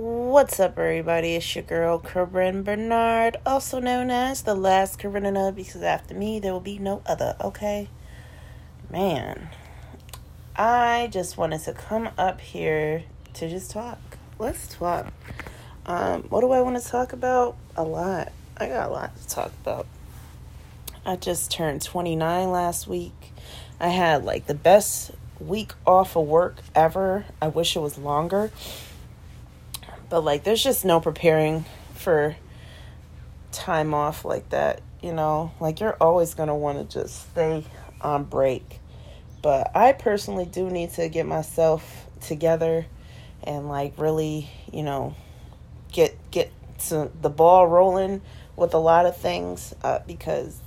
What's up, everybody? It's your girl, Corinne Bernard, also known as the last Corinna, because after me, there will be no other, okay? Man, I just wanted to come up here to just talk. Let's talk. Um, what do I want to talk about? A lot. I got a lot to talk about. I just turned 29 last week. I had like the best week off of work ever. I wish it was longer but like, there's just no preparing for time off like that, you know? Like, you're always going to want to just stay on break. But I personally do need to get myself together and like really, you know, get get to the ball rolling with a lot of things uh, because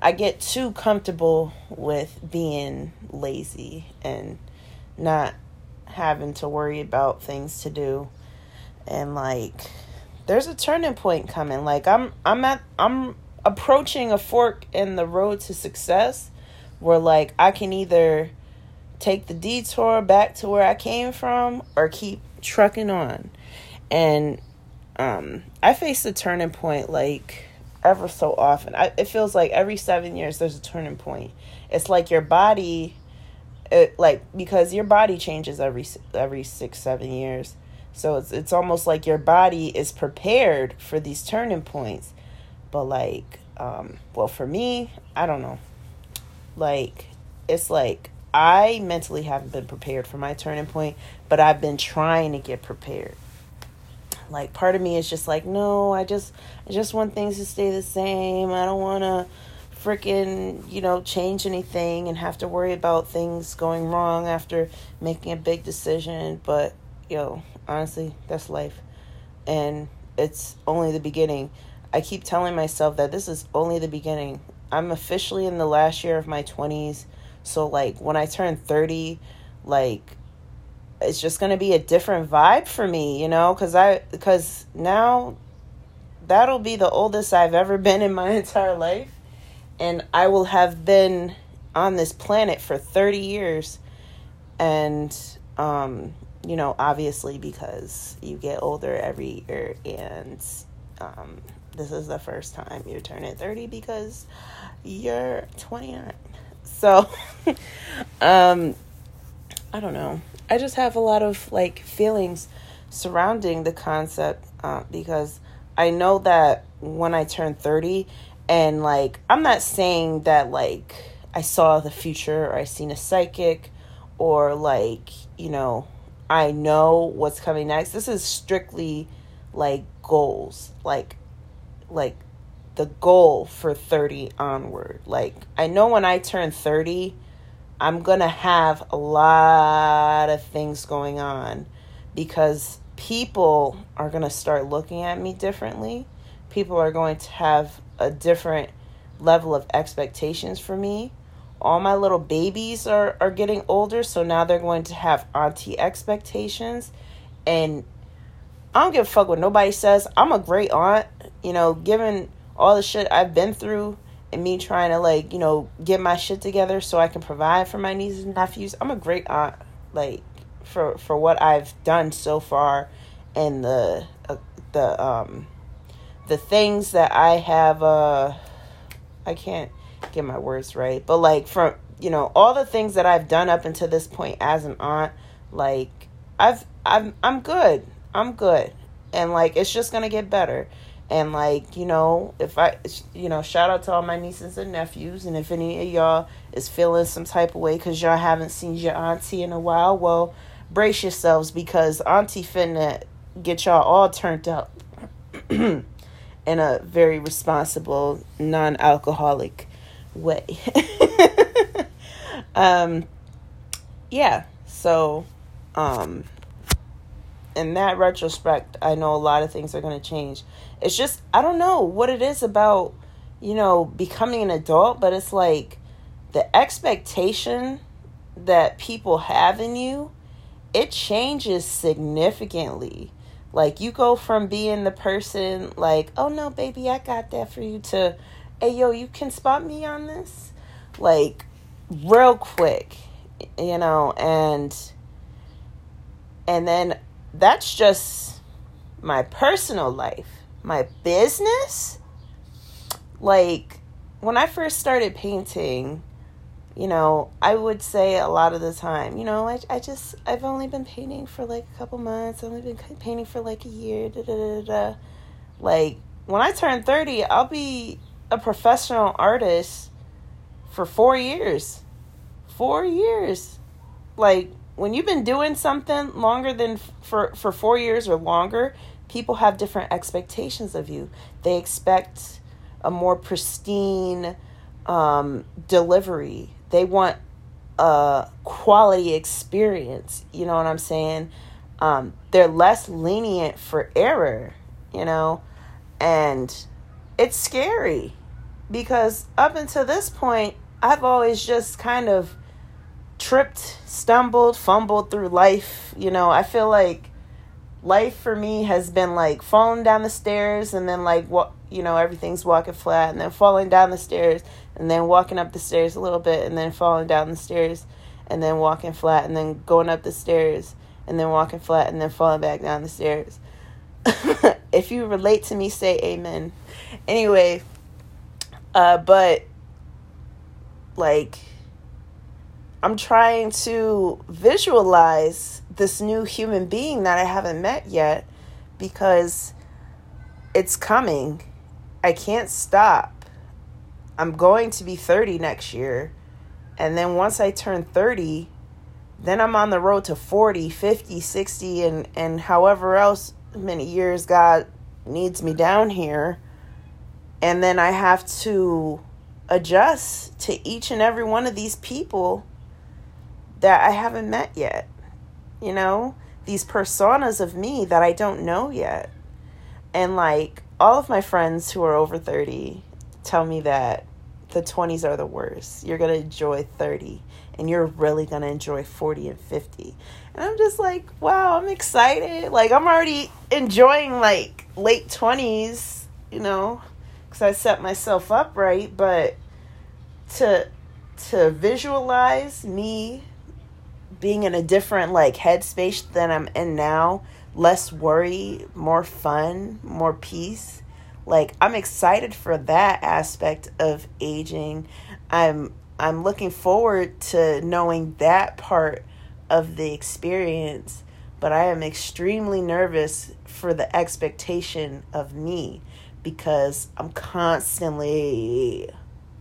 I get too comfortable with being lazy and not having to worry about things to do and like there's a turning point coming. Like i'm i'm at i'm approaching a fork in the road to success where like i can either take the detour back to where i came from or keep trucking on. And um i face the turning point like ever so often. I, it feels like every seven years there's a turning point. It's like your body it, like because your body changes every every six seven years so it's it's almost like your body is prepared for these turning points. But like um well for me, I don't know. Like it's like I mentally haven't been prepared for my turning point, but I've been trying to get prepared. Like part of me is just like, no, I just I just want things to stay the same. I don't want to freaking, you know, change anything and have to worry about things going wrong after making a big decision, but yo, honestly, that's life. And it's only the beginning. I keep telling myself that this is only the beginning. I'm officially in the last year of my 20s. So, like, when I turn 30, like, it's just going to be a different vibe for me, you know? Because I, because now that'll be the oldest I've ever been in my entire life. And I will have been on this planet for 30 years. And, um, you know, obviously because you get older every year and um, this is the first time you're turning 30 because you're 29. So, um, I don't know. I just have a lot of like feelings surrounding the concept uh, because I know that when I turn 30 and like I'm not saying that like I saw the future or I seen a psychic or like, you know, I know what's coming next. This is strictly like goals. Like like the goal for 30 onward. Like I know when I turn 30, I'm going to have a lot of things going on because people are going to start looking at me differently. People are going to have a different level of expectations for me all my little babies are, are getting older, so now they're going to have auntie expectations. And I don't give a fuck what nobody says. I'm a great aunt, you know, given all the shit I've been through and me trying to like, you know, get my shit together so I can provide for my nieces and nephews. I'm a great aunt, like for for what I've done so far and the uh, the um the things that I have uh I can't get my words right, but like from you know all the things that I've done up until this point as an aunt, like I've I'm I'm good. I'm good, and like it's just gonna get better. And like you know, if I you know, shout out to all my nieces and nephews, and if any of y'all is feeling some type of way because y'all haven't seen your auntie in a while, well, brace yourselves because auntie finna get y'all all turned up in a very responsible, non-alcoholic way. um, yeah, so um, in that retrospect, I know a lot of things are going to change. It's just, I don't know what it is about, you know, becoming an adult, but it's like the expectation that people have in you, it changes significantly. Like you go from being the person like, "Oh no, baby, I got that for you" to hey yo you can spot me on this like real quick you know and and then that's just my personal life. My business, like when I first started painting, you know, I would say a lot of the time, you know, I, I just, I've only been painting for like a couple months, I've only been painting for like a year, da da da da. Like, when I turn 30, I'll be a professional artist for four years. Four years. Like, when you've been doing something longer than for, for four years or longer, people have different expectations of you. They expect a more pristine um, delivery they want a quality experience. You know what I'm saying? Um, they're less lenient for error, you know, and it's scary because up until this point, I've always just kind of tripped, stumbled, fumbled through life. You know, I feel like life for me has been like falling down the stairs and then like what you know everything's walking flat and then falling down the stairs and then walking up the stairs a little bit and then falling down the stairs and then walking flat and then going up the stairs and then walking flat and then falling back down the stairs. if you relate to me, say amen. Anyway, uh, but like, I'm trying to visualize this new human being that I haven't met yet because it's coming. I can't stop I'm going to be 30 next year. And then once I turn 30, then I'm on the road to 40, 50, 60 and and however else many years God needs me down here. And then I have to adjust to each and every one of these people that I haven't met yet. You know, these personas of me that I don't know yet. And like all of my friends who are over 30 tell me that the 20s are the worst. You're going to enjoy 30 and you're really going to enjoy 40 and 50. And I'm just like, wow, I'm excited. Like I'm already enjoying like late 20s, you know, cuz I set myself up right, but to to visualize me being in a different like headspace than I'm in now, less worry, more fun, more peace like i'm excited for that aspect of aging i'm i'm looking forward to knowing that part of the experience but i am extremely nervous for the expectation of me because i'm constantly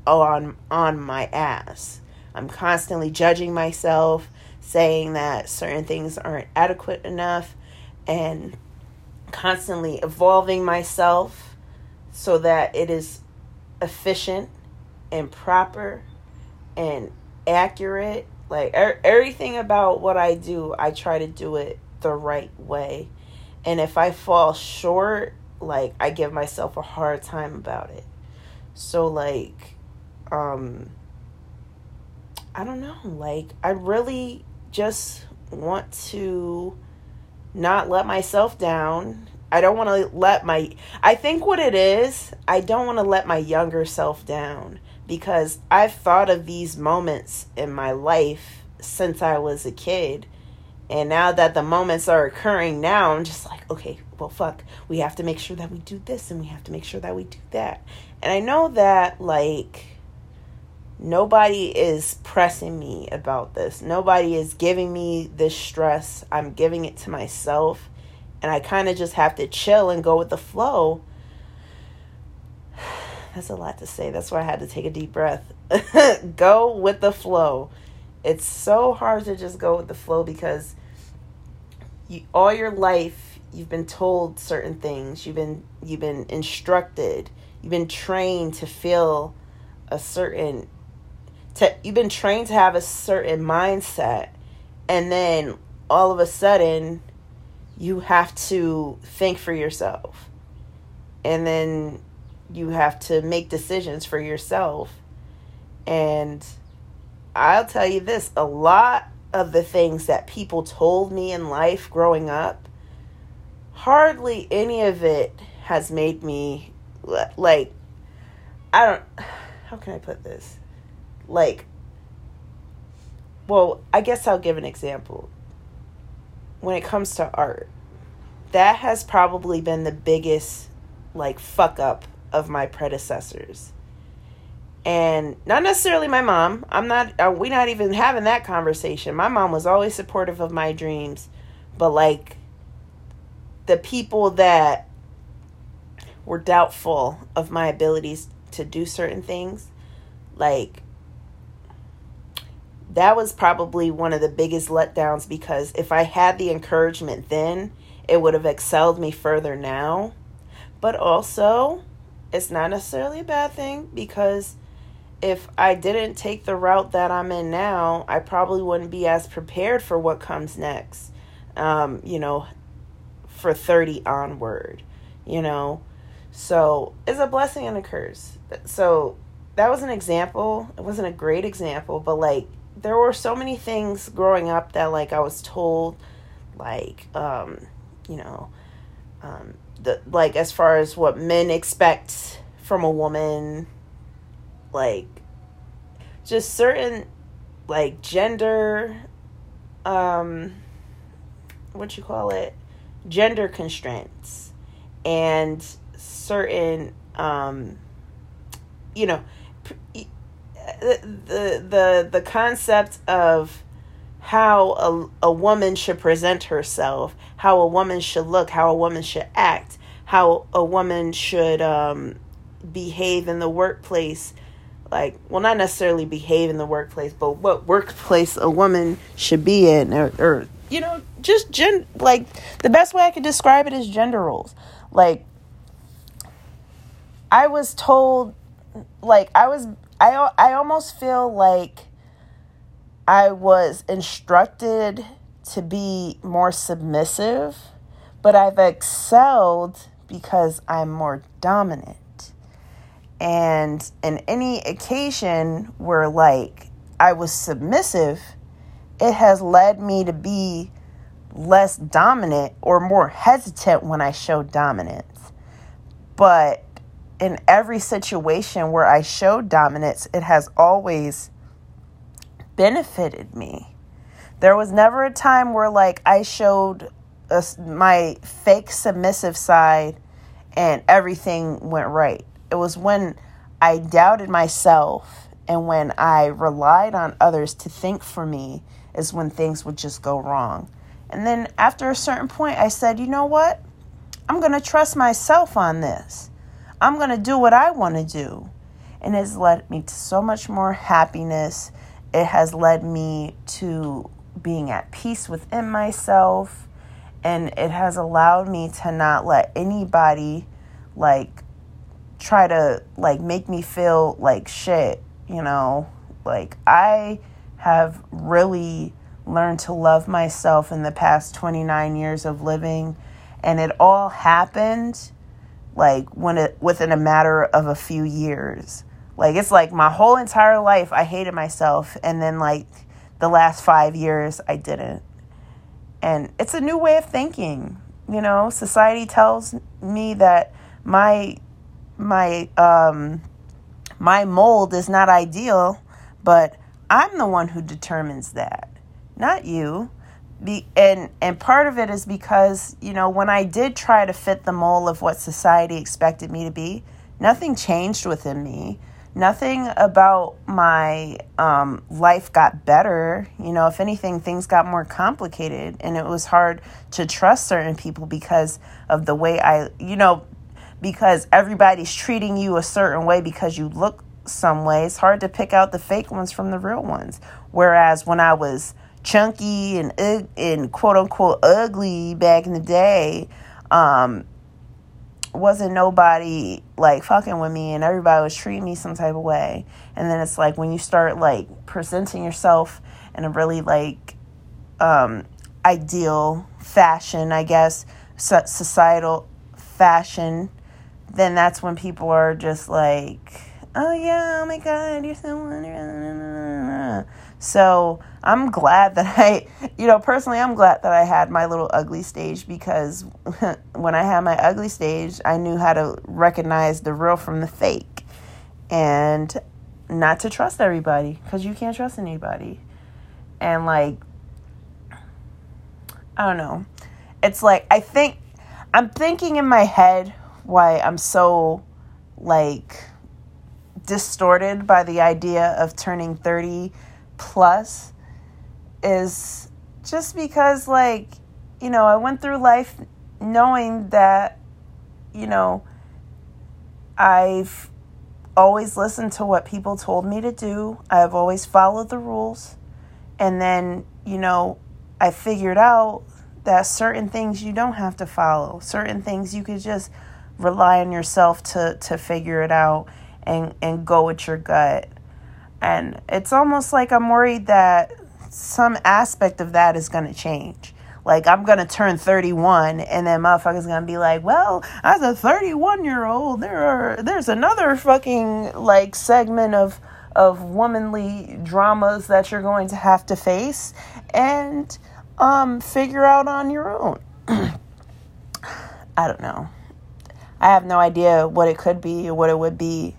on on my ass i'm constantly judging myself saying that certain things aren't adequate enough and constantly evolving myself so that it is efficient and proper and accurate. Like er- everything about what I do, I try to do it the right way. And if I fall short, like I give myself a hard time about it. So like um I don't know, like I really just want to not let myself down I don't want to let my I think what it is, I don't want to let my younger self down because I've thought of these moments in my life since I was a kid. And now that the moments are occurring now, I'm just like, okay, well, fuck. We have to make sure that we do this and we have to make sure that we do that. And I know that, like, nobody is pressing me about this. Nobody is giving me this stress. I'm giving it to myself and I kind of just have to chill and go with the flow. That's a lot to say. That's why I had to take a deep breath. go with the flow. It's so hard to just go with the flow because you all your life you've been told certain things. You've been you've been instructed. You've been trained to feel a certain to you've been trained to have a certain mindset and then all of a sudden you have to think for yourself. And then you have to make decisions for yourself. And I'll tell you this a lot of the things that people told me in life growing up, hardly any of it has made me like, I don't, how can I put this? Like, well, I guess I'll give an example when it comes to art, that has probably been the biggest like fuck up of my predecessors. And not necessarily my mom. I'm not uh, we not even having that conversation. My mom was always supportive of my dreams but like the people that were doubtful of my abilities to do certain things like that was probably one of the biggest letdowns because if i had the encouragement then it would have excelled me further now. But also it's not necessarily a bad thing because if I didn't take the route that I'm in now, I probably wouldn't be as prepared for what comes next. Um, you know, for 30 onward, you know. So, it's a blessing and a curse. So, that was an example. It wasn't a great example, but like there were so many things growing up that like I was told like um, you know, um the like as far as what men expect from a woman like just certain like gender um what you call it? Gender constraints and certain um you know the the the, the concept of how a, a woman should present herself, how a woman should look, how a woman should act, how a woman should um, behave in the workplace. Like well not necessarily behave in the workplace but what workplace a woman should be in or, or you know just gen like the best way i could describe it is gender roles. Like i was told like i was i i almost feel like i was instructed to be more submissive but i've excelled because i'm more dominant and in any occasion where like I was submissive, it has led me to be less dominant or more hesitant when I show dominance. But in every situation where I showed dominance, it has always benefited me. There was never a time where like I showed a, my fake submissive side and everything went right. It was when I doubted myself and when I relied on others to think for me is when things would just go wrong. And then after a certain point, I said, you know what? I'm going to trust myself on this. I'm going to do what I want to do. And it's led me to so much more happiness. It has led me to being at peace within myself. And it has allowed me to not let anybody like try to like make me feel like shit, you know? Like I have really learned to love myself in the past 29 years of living and it all happened like when it within a matter of a few years. Like it's like my whole entire life I hated myself and then like the last 5 years I didn't. And it's a new way of thinking. You know, society tells me that my my um my mold is not ideal, but I'm the one who determines that, not you. Be, and and part of it is because you know when I did try to fit the mold of what society expected me to be, nothing changed within me. Nothing about my um, life got better. You know, if anything, things got more complicated, and it was hard to trust certain people because of the way I, you know, because everybody's treating you a certain way because you look some way. It's hard to pick out the fake ones from the real ones. Whereas when I was chunky and and quote unquote ugly back in the day, um, wasn't nobody like fucking with me and everybody was treating me some type of way. And then it's like when you start like presenting yourself in a really like um, ideal fashion, I guess, societal fashion then that's when people are just like, oh yeah, oh my god, you're so wonderful. So I'm glad that I, you know, personally, I'm glad that I had my little ugly stage because when I had my ugly stage, I knew how to recognize the real from the fake and not to trust everybody because you can't trust anybody. And like, I don't know. It's like, I think I'm thinking in my head why I'm so like distorted by the idea of turning 30 plus is just because like you know I went through life knowing that you know I've always listened to what people told me to do. I've always followed the rules. And then, you know, I figured out that certain things you don't have to follow. Certain things you could just rely on yourself to to figure it out and and go with your gut. And it's almost like I'm worried that some aspect of that is going to change. Like I'm gonna turn 31, and then motherfuckers gonna be like, "Well, as a 31 year old, there are there's another fucking like segment of of womanly dramas that you're going to have to face and um figure out on your own." I don't know. I have no idea what it could be or what it would be,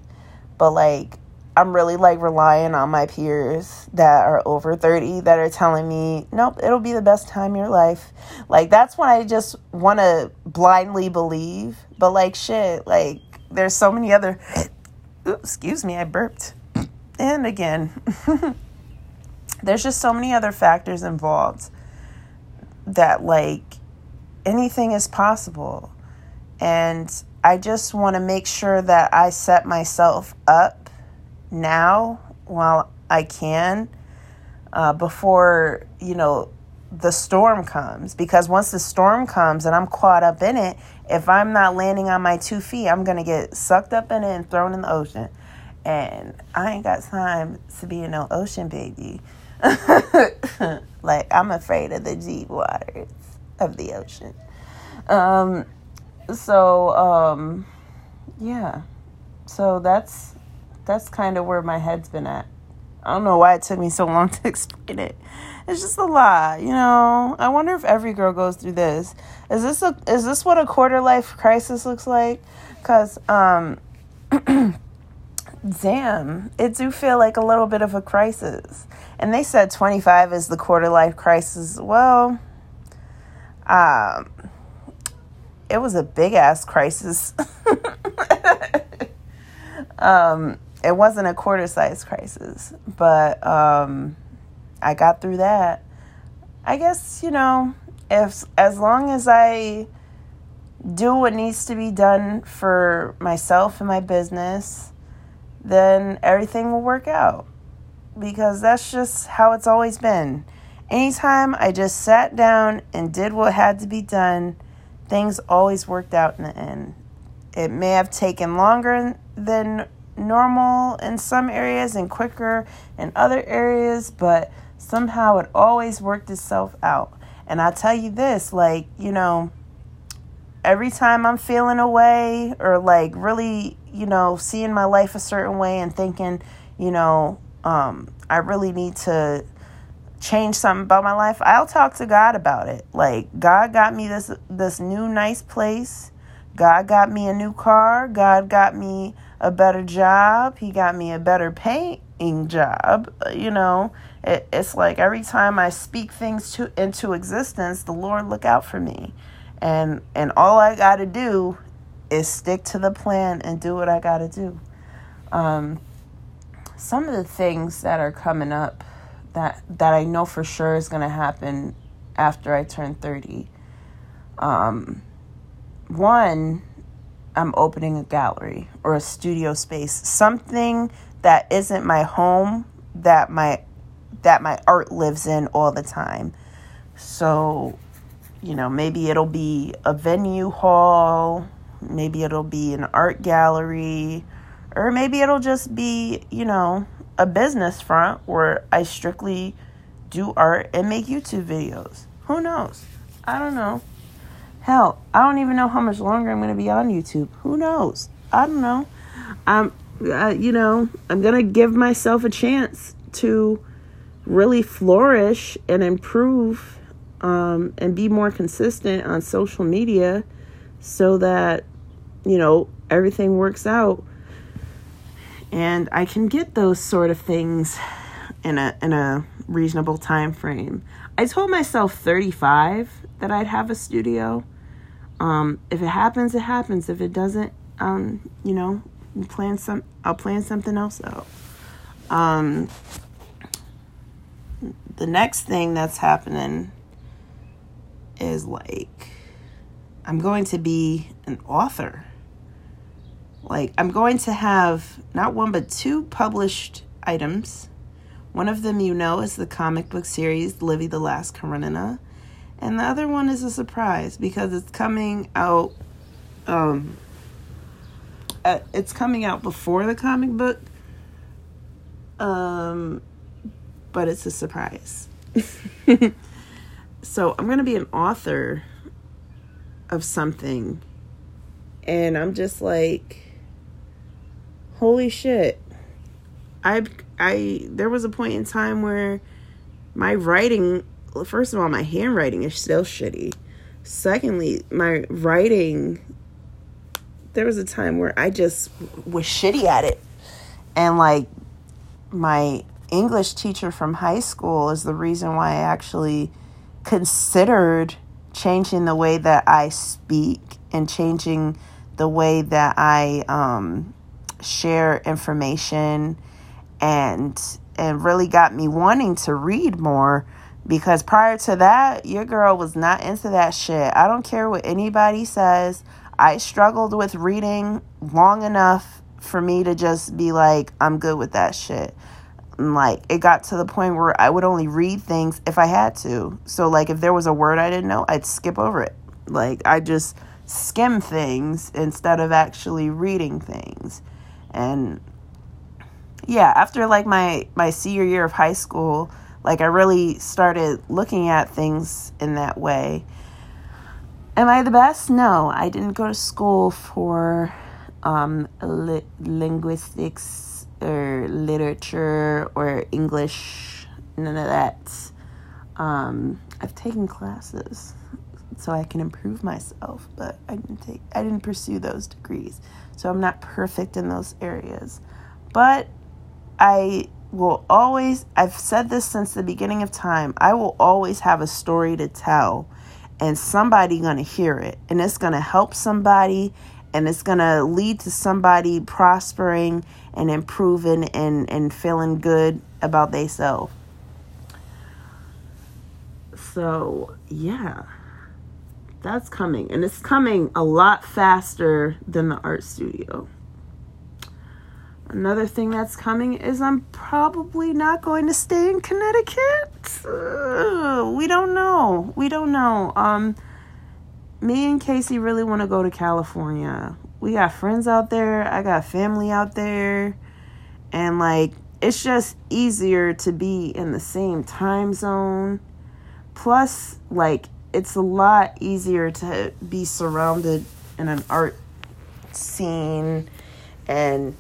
but like I'm really like relying on my peers that are over 30 that are telling me, nope, it'll be the best time of your life. Like, that's when I just want to blindly believe. But, like, shit, like, there's so many other. Oops, excuse me, I burped. And again, there's just so many other factors involved that, like, anything is possible. And I just want to make sure that I set myself up now while I can uh, before, you know, the storm comes. Because once the storm comes and I'm caught up in it, if I'm not landing on my two feet, I'm going to get sucked up in it and thrown in the ocean. And I ain't got time to be in no ocean, baby. like, I'm afraid of the deep waters of the ocean. Um, so, um, yeah. So that's that's kind of where my head's been at. I don't know why it took me so long to explain it. It's just a lot, you know. I wonder if every girl goes through this. Is this a is this what a quarter life crisis looks like? Cuz um damn, it do feel like a little bit of a crisis. And they said 25 is the quarter life crisis. Well, um it was a big ass crisis. um it wasn't a quarter size crisis, but um, I got through that. I guess, you know, if as long as I do what needs to be done for myself and my business, then everything will work out. Because that's just how it's always been. Anytime I just sat down and did what had to be done, things always worked out in the end. It may have taken longer than normal in some areas and quicker in other areas, but somehow it always worked itself out. And I tell you this, like, you know, every time I'm feeling away or like really, you know, seeing my life a certain way and thinking, you know, um, I really need to change something about my life, I'll talk to God about it. Like God got me this this new nice place. God got me a new car. God got me a better job. He got me a better paying job. Uh, you know, it, it's like every time I speak things to into existence, the Lord look out for me, and and all I got to do is stick to the plan and do what I got to do. Um, some of the things that are coming up that that I know for sure is going to happen after I turn thirty. Um, one I'm opening a gallery or a studio space, something that isn't my home that my that my art lives in all the time. So, you know, maybe it'll be a venue hall, maybe it'll be an art gallery, or maybe it'll just be, you know, a business front where I strictly do art and make YouTube videos. Who knows? I don't know. Hell, I don't even know how much longer I'm going to be on YouTube. Who knows? I don't know. I'm, uh, you know, I'm going to give myself a chance to really flourish and improve um, and be more consistent on social media so that, you know, everything works out and I can get those sort of things in a in a reasonable time frame. I told myself 35 that I'd have a studio Um, if it happens, it happens. If it doesn't, um, you know, plan some. I'll plan something else out. Um, the next thing that's happening is like I'm going to be an author. Like I'm going to have not one but two published items. One of them you know is the comic book series Livy the Last Karenina. And the other one is a surprise because it's coming out um it's coming out before the comic book. Um but it's a surprise. so, I'm going to be an author of something and I'm just like holy shit. I I there was a point in time where my writing first of all my handwriting is still shitty. Secondly, my writing there was a time where I just was shitty at it. And like my English teacher from high school is the reason why I actually considered changing the way that I speak and changing the way that I um, share information and and really got me wanting to read more because prior to that your girl was not into that shit. I don't care what anybody says. I struggled with reading long enough for me to just be like I'm good with that shit. And like it got to the point where I would only read things if I had to. So like if there was a word I didn't know, I'd skip over it. Like I just skim things instead of actually reading things. And yeah, after like my my senior year of high school, like I really started looking at things in that way. Am I the best? No, I didn't go to school for um, li- linguistics or literature or English. None of that. Um, I've taken classes so I can improve myself, but I didn't take I didn't pursue those degrees. So I'm not perfect in those areas. But I will always I've said this since the beginning of time. I will always have a story to tell and somebody going to hear it and it's going to help somebody and it's going to lead to somebody prospering and improving and and feeling good about themselves. So, yeah that's coming and it's coming a lot faster than the art studio another thing that's coming is i'm probably not going to stay in connecticut. Uh, we don't know. We don't know. Um me and casey really want to go to california. We got friends out there. I got family out there. And like it's just easier to be in the same time zone. Plus like it's a lot easier to be surrounded in an art scene and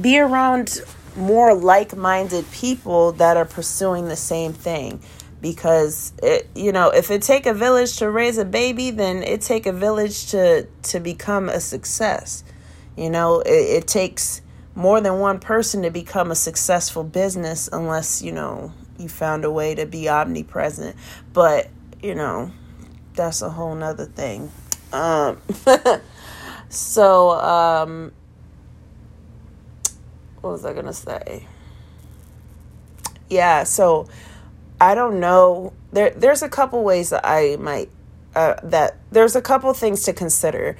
be around more like-minded people that are pursuing the same thing. Because it you know if it take a village to raise a baby then it take a village to to become a success. You know it, it takes more than one person to become a successful business unless you know you found a way to be omnipresent. But you know, that's a whole nother thing. Um, so, um, what was I gonna say? Yeah, so I don't know. There, there's a couple ways that I might. Uh, that there's a couple things to consider.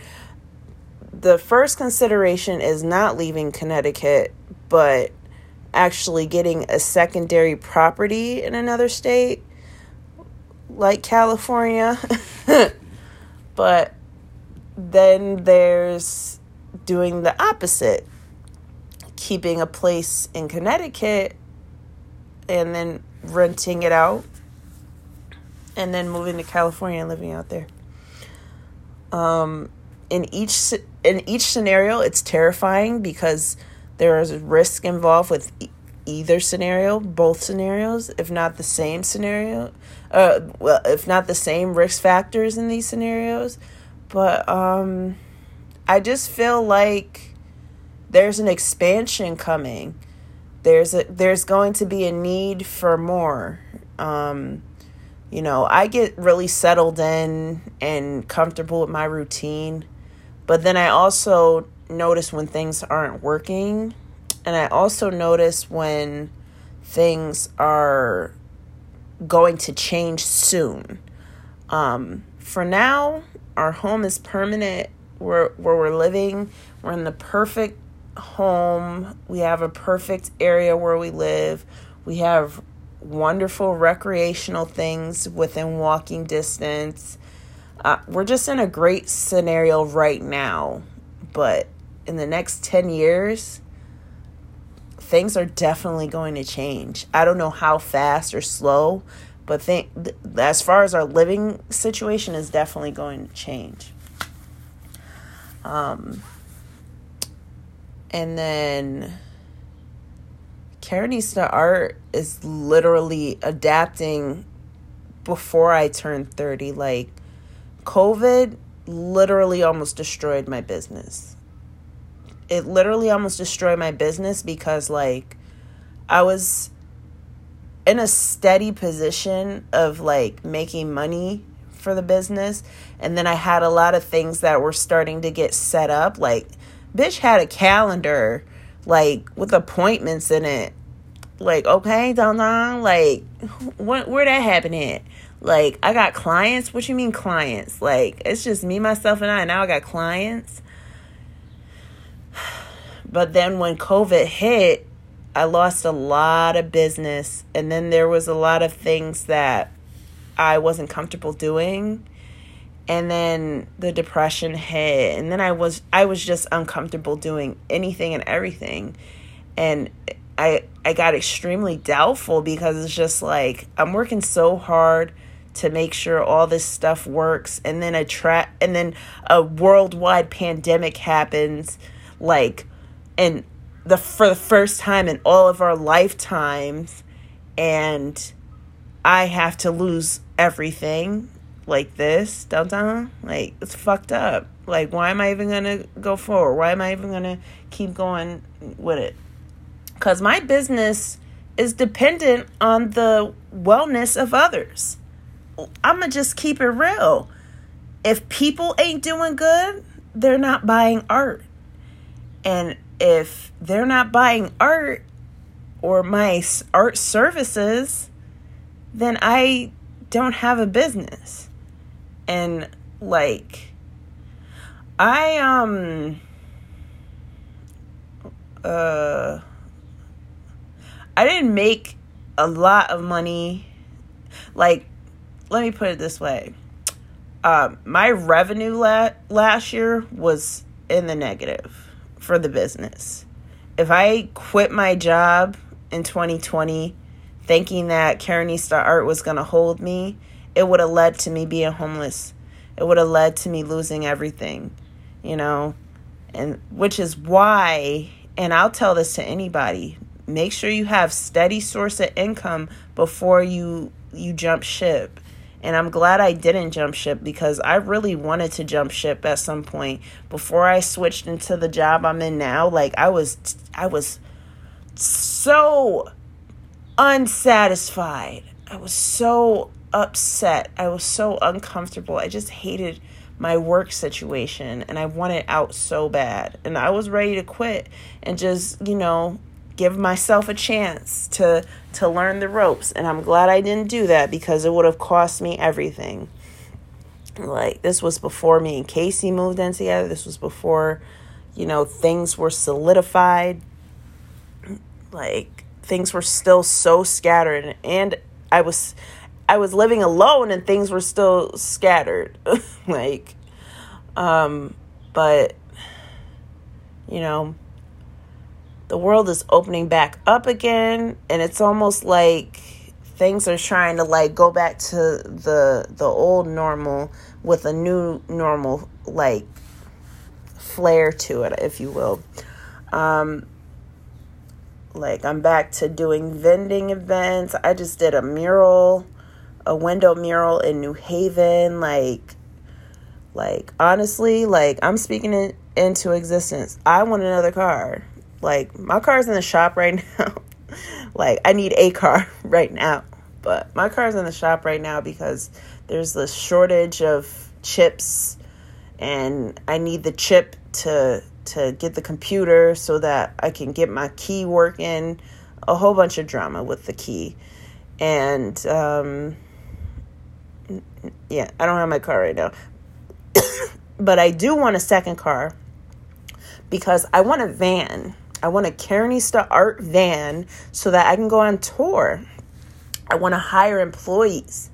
The first consideration is not leaving Connecticut, but actually getting a secondary property in another state like California. but then there's doing the opposite keeping a place in Connecticut and then renting it out and then moving to California and living out there. Um, in each in each scenario, it's terrifying because there is risk involved with either scenario, both scenarios, if not the same scenario, uh, well, if not the same risk factors in these scenarios. But um, I just feel like there's an expansion coming. There's a there's going to be a need for more. Um, you know, I get really settled in and comfortable with my routine. But then I also notice when things aren't working. And I also notice when things are going to change soon. Um, for now, our home is permanent. Where where we're living, we're in the perfect home. We have a perfect area where we live. We have wonderful recreational things within walking distance. Uh, we're just in a great scenario right now, but in the next 10 years, things are definitely going to change. I don't know how fast or slow, but think as far as our living situation is definitely going to change. Um, and then Karenista Art is literally adapting before I turned 30. Like, COVID literally almost destroyed my business it literally almost destroyed my business because like I was in a steady position of like making money for the business and then I had a lot of things that were starting to get set up like bitch had a calendar like with appointments in it like okay don't know like what where that happen at like I got clients what you mean clients like it's just me myself and I now I got clients but then when COVID hit, I lost a lot of business. And then there was a lot of things that I wasn't comfortable doing. And then the depression hit. And then I was I was just uncomfortable doing anything and everything. And I I got extremely doubtful because it's just like I'm working so hard to make sure all this stuff works and then a tra- and then a worldwide pandemic happens like and the for the first time in all of our lifetimes and I have to lose everything like this, downtown. Like it's fucked up. Like why am I even gonna go forward? Why am I even gonna keep going with it? Cause my business is dependent on the wellness of others. I'ma just keep it real. If people ain't doing good, they're not buying art. And if they're not buying art or my art services, then I don't have a business. And like I um uh I didn't make a lot of money. Like let me put it this way. Um my revenue la- last year was in the negative for the business. If I quit my job in 2020 thinking that Karenista Art was going to hold me, it would have led to me being homeless. It would have led to me losing everything, you know? And which is why, and I'll tell this to anybody, make sure you have steady source of income before you you jump ship and I'm glad I didn't jump ship because I really wanted to jump ship at some point before I switched into the job I'm in now. Like I was I was so unsatisfied. I was so upset. I was so uncomfortable. I just hated my work situation and I wanted out so bad. And I was ready to quit and just, you know, give myself a chance to to learn the ropes and I'm glad I didn't do that because it would have cost me everything. Like this was before me and Casey moved in together. This was before you know things were solidified. Like things were still so scattered and I was I was living alone and things were still scattered. like um but you know the world is opening back up again and it's almost like things are trying to like go back to the the old normal with a new normal like flair to it if you will. Um like i'm back to doing vending events. I just did a mural a window mural in new haven like like honestly like i'm speaking it into existence i want another car like my car's in the shop right now. like I need a car right now. But my car's in the shop right now because there's a shortage of chips and I need the chip to to get the computer so that I can get my key working. A whole bunch of drama with the key. And um yeah, I don't have my car right now. but I do want a second car because I want a van. I want a Karenista art van so that I can go on tour. I want to hire employees.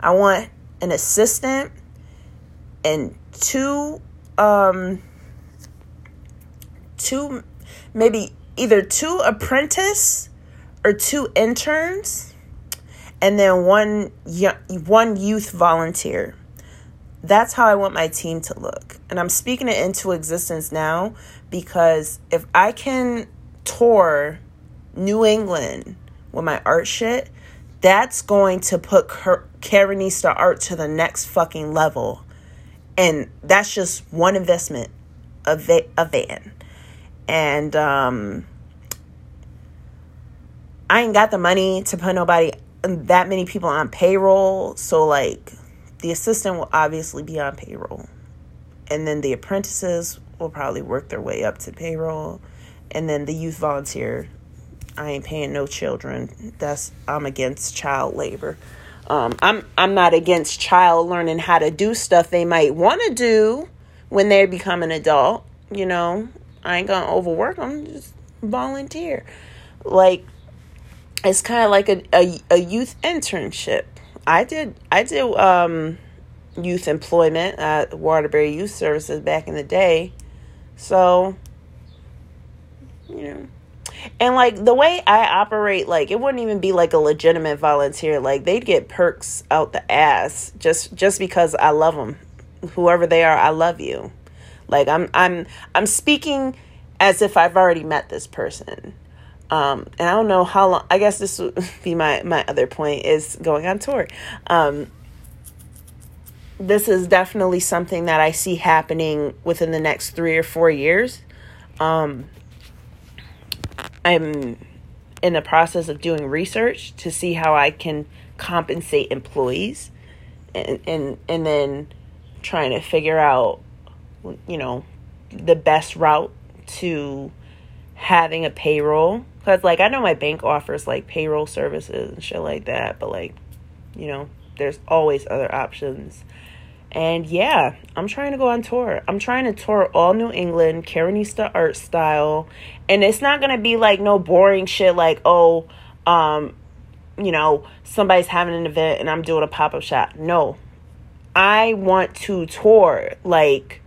I want an assistant and two um two maybe either two apprentice or two interns and then one one youth volunteer. That's how I want my team to look. And I'm speaking it into existence now because if I can tour New England with my art shit, that's going to put Karenista art to the next fucking level. And that's just one investment, a, a van. And um, I ain't got the money to put nobody, that many people on payroll. So, like, the assistant will obviously be on payroll. And then the apprentices will probably work their way up to payroll. And then the youth volunteer, I ain't paying no children. That's I'm against child labor. Um, I'm I'm not against child learning how to do stuff they might want to do when they become an adult. You know, I ain't gonna overwork them. Just volunteer. Like it's kind of like a, a a youth internship. I did I did um youth employment at Waterbury Youth Services back in the day. So, you know. And like the way I operate, like it wouldn't even be like a legitimate volunteer. Like they'd get perks out the ass just just because I love them. Whoever they are, I love you. Like I'm I'm I'm speaking as if I've already met this person. Um, and I don't know how long. I guess this would be my my other point is going on tour. Um, this is definitely something that I see happening within the next three or four years. Um, I'm in the process of doing research to see how I can compensate employees and and and then trying to figure out you know the best route to having a payroll cuz like I know my bank offers like payroll services and shit like that but like you know there's always other options and yeah, I'm trying to go on tour. I'm trying to tour all New England, Karenista art style. And it's not going to be like no boring shit like, oh, um, you know, somebody's having an event and I'm doing a pop up shop. No. I want to tour. Like,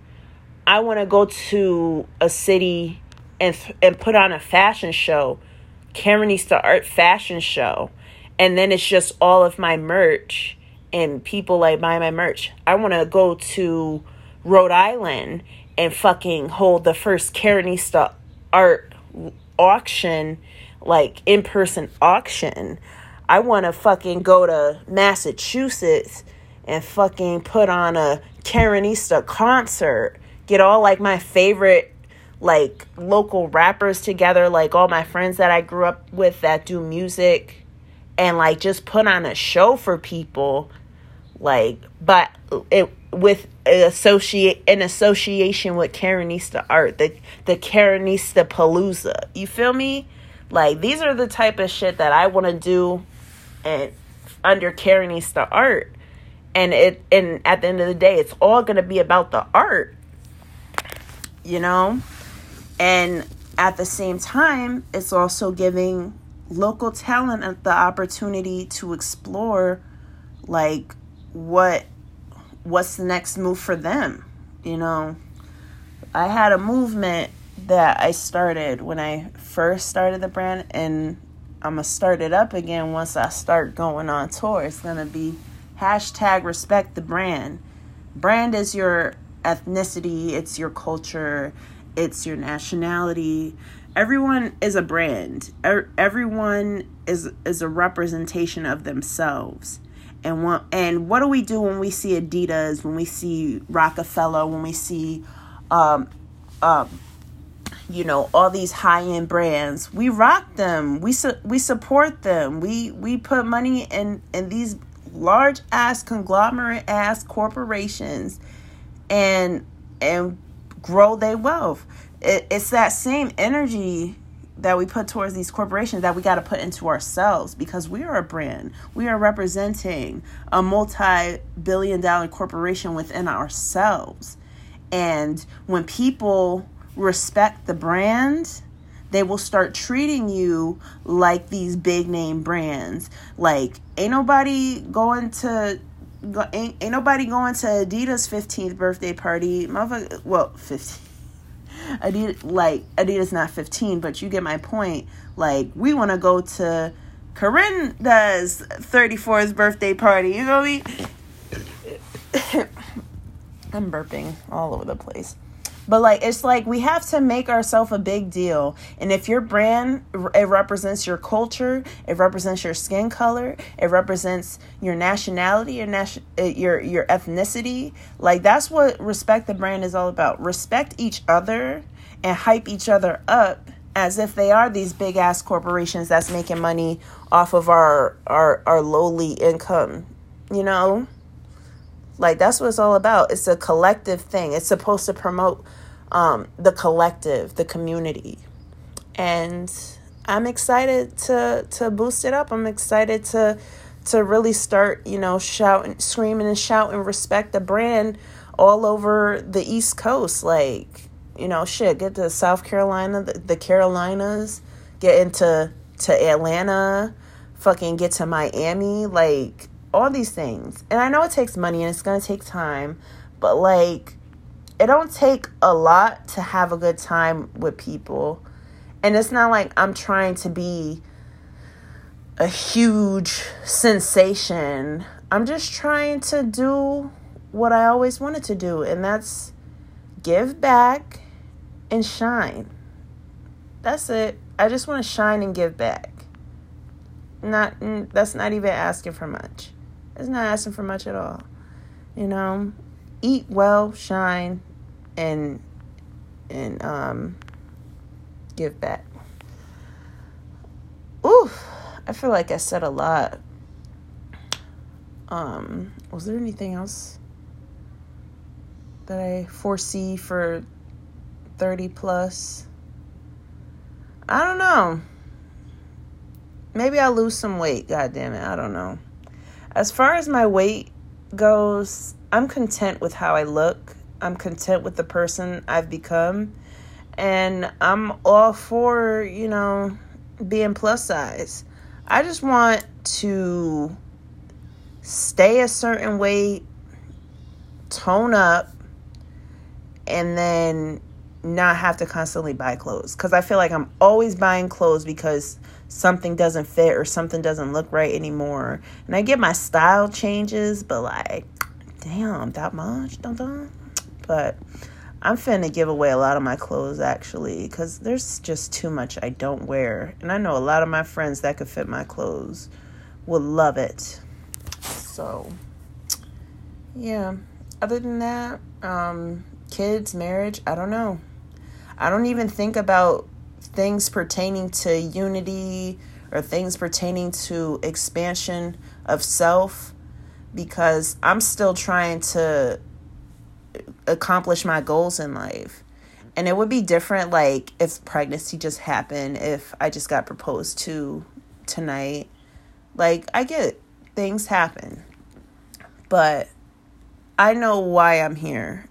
I want to go to a city and, and put on a fashion show, Karenista art fashion show. And then it's just all of my merch and people like buy my merch. I want to go to Rhode Island and fucking hold the first Karenista art auction, like in person auction. I want to fucking go to Massachusetts and fucking put on a Karenista concert. Get all like my favorite like local rappers together, like all my friends that I grew up with that do music and like just put on a show for people like but it with associate an association with Karenista art, the the Karenista Palooza. You feel me? Like these are the type of shit that I want to do, and under Karenista art, and it and at the end of the day, it's all gonna be about the art. You know, and at the same time, it's also giving local talent the opportunity to explore like what what's the next move for them you know? I had a movement that i started when i first started the brand and i'm gonna start it up again once i start going on tour. It's gonna be hashtag respect the brand. Brand is your ethnicity it's your culture it's your nationality. Everyone is a brand. Everyone is is a representation of themselves. And what and what do we do when we see Adidas, when we see Rockefeller, when we see um, um, you know all these high-end brands? We rock them. We su- we support them. We we put money in in these large ass conglomerate ass corporations. And and grow their wealth it, it's that same energy that we put towards these corporations that we got to put into ourselves because we are a brand. We are representing a multi billion dollar corporation within ourselves. And when people respect the brand, they will start treating you like these big name brands. Like ain't nobody going to ain't, ain't nobody going to Adidas 15th birthday party. Motherfucker, well, 15 Adidas like Adidas not 15, but you get my point. Like we want to go to Corinne's 34th birthday party. You know what I mean? I'm burping all over the place. But like it's like we have to make ourselves a big deal. And if your brand it represents your culture, it represents your skin color, it represents your nationality, your nation, uh, your your ethnicity, like that's what respect the brand is all about. Respect each other and hype each other up as if they are these big ass corporations that's making money off of our our our lowly income, you know? Like that's what it's all about. It's a collective thing. It's supposed to promote um, the collective, the community, and I'm excited to to boost it up. I'm excited to to really start, you know, shouting, screaming, and shouting, respect the brand all over the East Coast. Like, you know, shit, get to South Carolina, the, the Carolinas, get into to Atlanta, fucking get to Miami. Like, all these things. And I know it takes money and it's going to take time, but like it don't take a lot to have a good time with people. And it's not like I'm trying to be a huge sensation. I'm just trying to do what I always wanted to do, and that's give back and shine. That's it. I just want to shine and give back. Not that's not even asking for much. It's not asking for much at all. You know, eat well, shine, and and um give back. Ooh, I feel like I said a lot. Um, was there anything else that I foresee for 30 plus? I don't know. Maybe I'll lose some weight, god damn it. I don't know. As far as my weight goes, I'm content with how I look. I'm content with the person I've become. And I'm all for, you know, being plus size. I just want to stay a certain weight, tone up, and then not have to constantly buy clothes. Because I feel like I'm always buying clothes because something doesn't fit or something doesn't look right anymore. And I get my style changes, but like, damn, that much? Dun dun. But I'm finna give away a lot of my clothes actually, because there's just too much I don't wear. And I know a lot of my friends that could fit my clothes would love it. So, yeah. Other than that, um, kids, marriage, I don't know. I don't even think about things pertaining to unity or things pertaining to expansion of self because I'm still trying to accomplish my goals in life. And it would be different like if pregnancy just happened, if I just got proposed to tonight. Like I get things happen. But I know why I'm here.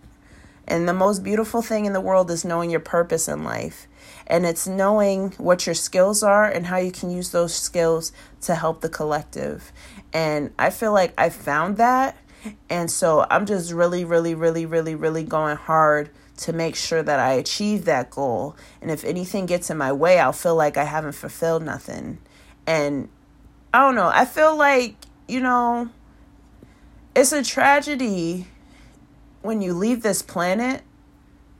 And the most beautiful thing in the world is knowing your purpose in life. And it's knowing what your skills are and how you can use those skills to help the collective. And I feel like I found that. And so I'm just really, really, really, really, really going hard to make sure that I achieve that goal. And if anything gets in my way, I'll feel like I haven't fulfilled nothing. And I don't know. I feel like, you know, it's a tragedy when you leave this planet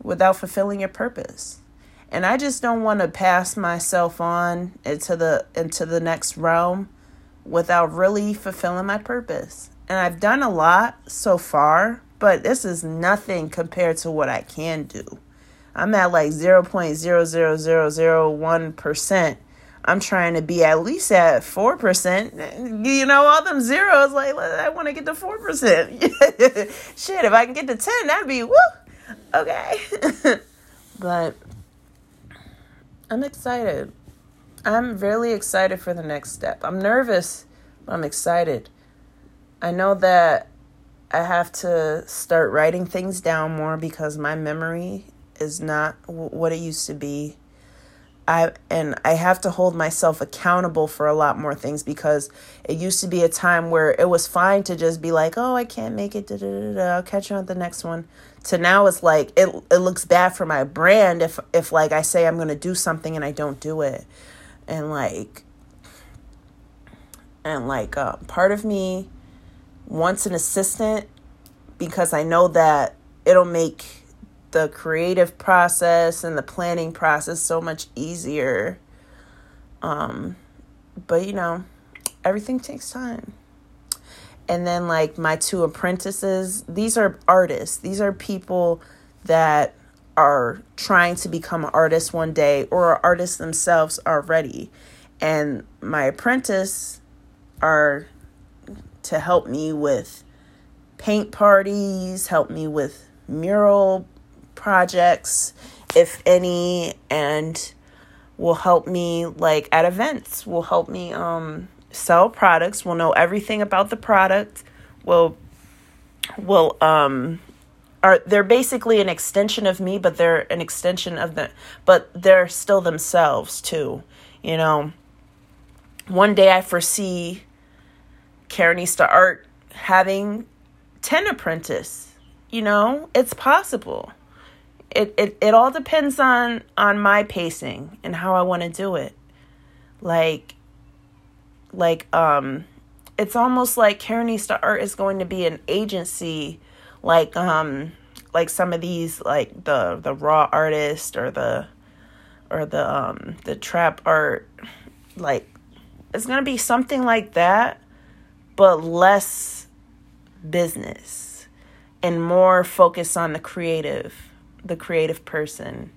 without fulfilling your purpose. And I just don't want to pass myself on into the into the next realm without really fulfilling my purpose. And I've done a lot so far, but this is nothing compared to what I can do. I'm at like 0.00001%. I'm trying to be at least at 4%. You know, all them zeros, like, I want to get to 4%. Shit, if I can get to 10, that'd be woo. Okay. but I'm excited. I'm really excited for the next step. I'm nervous, but I'm excited. I know that I have to start writing things down more because my memory is not what it used to be. I and I have to hold myself accountable for a lot more things because it used to be a time where it was fine to just be like, "Oh, I can't make it. Da, da, da. I'll catch you on the next one." To now, it's like it it looks bad for my brand if if like I say I'm gonna do something and I don't do it, and like and like uh, part of me wants an assistant because I know that it'll make the creative process and the planning process so much easier. Um, but you know, everything takes time. And then, like my two apprentices, these are artists. These are people that are trying to become artists one day or are artists themselves already. And my apprentice are to help me with paint parties, help me with mural projects, if any, and will help me like at events, will help me um sell products, will know everything about the product, will will um are they're basically an extension of me, but they're an extension of the but they're still themselves too. You know, one day I foresee Karenista Art having 10 apprentice. You know, it's possible it, it, it all depends on on my pacing and how I want to do it. Like like um it's almost like Karenista Art is going to be an agency like um like some of these like the the raw artist or the or the um the trap art like it's going to be something like that but less business and more focus on the creative the creative person.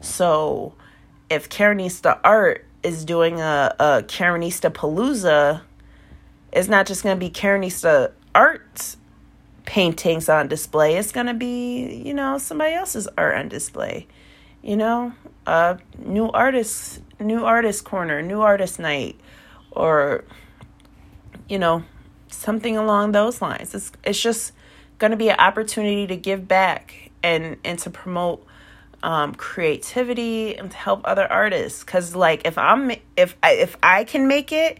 So if Karenista Art is doing a, a Karenista Palooza, it's not just going to be Karenista Art paintings on display. It's going to be, you know, somebody else's art on display. You know, uh, new artists, new artist corner, new artist night, or, you know, something along those lines. It's, it's just going to be an opportunity to give back and and to promote um, creativity and to help other artists. Cause like if I'm if I, if I can make it,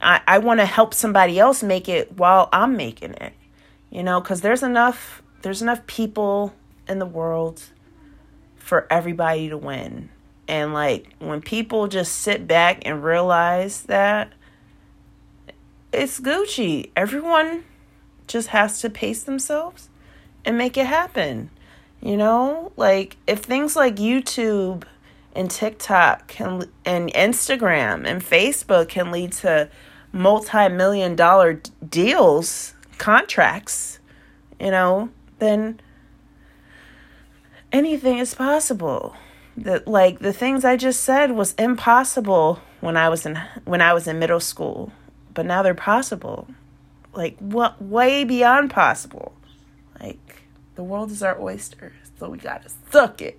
I I want to help somebody else make it while I'm making it. You know, cause there's enough there's enough people in the world for everybody to win. And like when people just sit back and realize that it's Gucci, everyone just has to pace themselves and make it happen. You know, like if things like YouTube and TikTok can and Instagram and Facebook can lead to multi-million dollar deals, contracts, you know, then anything is possible. That like the things I just said was impossible when I was in when I was in middle school, but now they're possible. Like what way beyond possible. The world is our oyster, so we gotta suck it.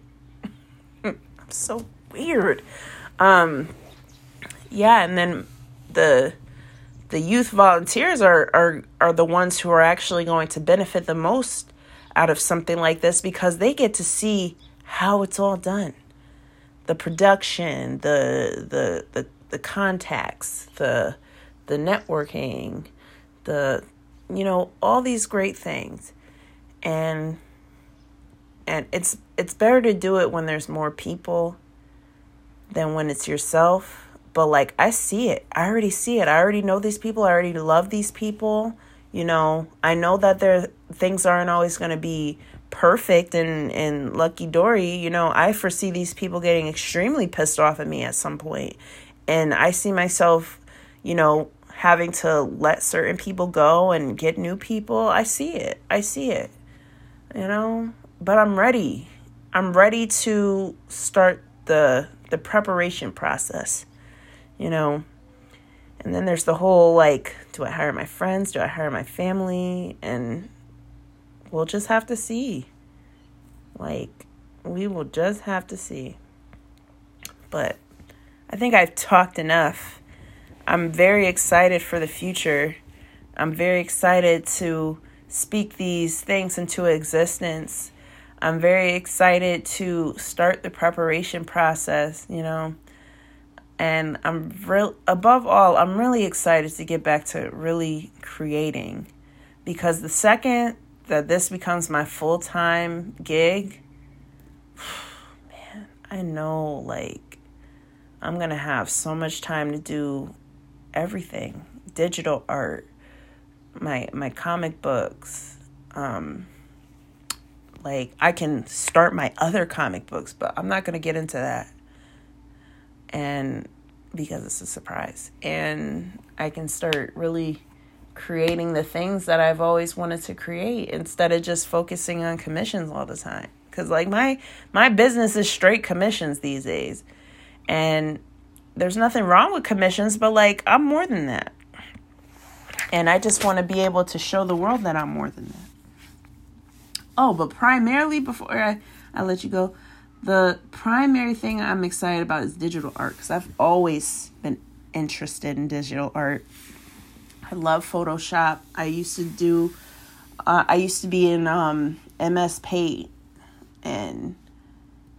I'm so weird. Um, yeah, and then the the youth volunteers are are are the ones who are actually going to benefit the most out of something like this because they get to see how it's all done the production the the the, the contacts the the networking the you know all these great things and and it's it's better to do it when there's more people than when it's yourself. But like I see it. I already see it. I already know these people. I already love these people. You know I know that there things aren't always going to be perfect and and lucky dory you know I foresee these people getting extremely pissed off at me at some point. And I see myself you know having to let certain people go and get new people. I see it. I see it you know, but I'm ready. I'm ready to start the the preparation process. You know, and then there's the whole like, do I hire my friends? Do I hire my family? And we'll just have to see. Like, we will just have to see. But I think I've talked enough. I'm very excited for the future. I'm very excited to speak these things into existence. I'm very excited to start the preparation process, you know. And I'm real above all, I'm really excited to get back to really creating because the second that this becomes my full-time gig, man, I know like I'm going to have so much time to do everything. Digital art, my my comic books, um like I can start my other comic books, but I'm not going to get into that. And because it's a surprise. And I can start really creating the things that I've always wanted to create instead of just focusing on commissions all the time. Cuz like my my business is straight commissions these days. And there's nothing wrong with commissions, but like I'm more than that. And I just want to be able to show the world that I'm more than that. Oh, but primarily before I, I let you go, the primary thing I'm excited about is digital art because I've always been interested in digital art. I love Photoshop. I used to do, uh, I used to be in um, MS Paint and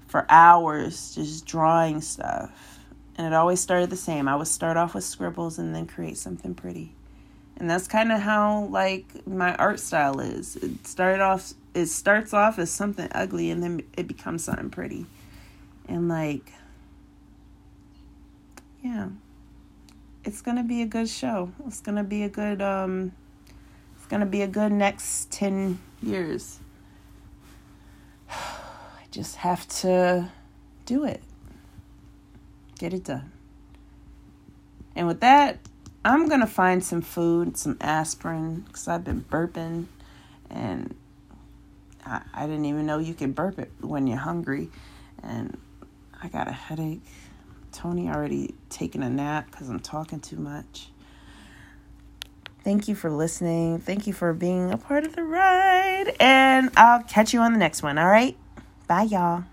for hours just drawing stuff. And it always started the same. I would start off with scribbles and then create something pretty. And that's kind of how like my art style is. It started off it starts off as something ugly and then it becomes something pretty. And like yeah. It's going to be a good show. It's going to be a good um it's going to be a good next 10 years. I just have to do it. Get it done. And with that, I'm to find some food, some aspirin, because I've been burping and I, I didn't even know you can burp it when you're hungry. And I got a headache. Tony already taking a nap because I'm talking too much. Thank you for listening. Thank you for being a part of the ride. And I'll catch you on the next one. All right? Bye, y'all.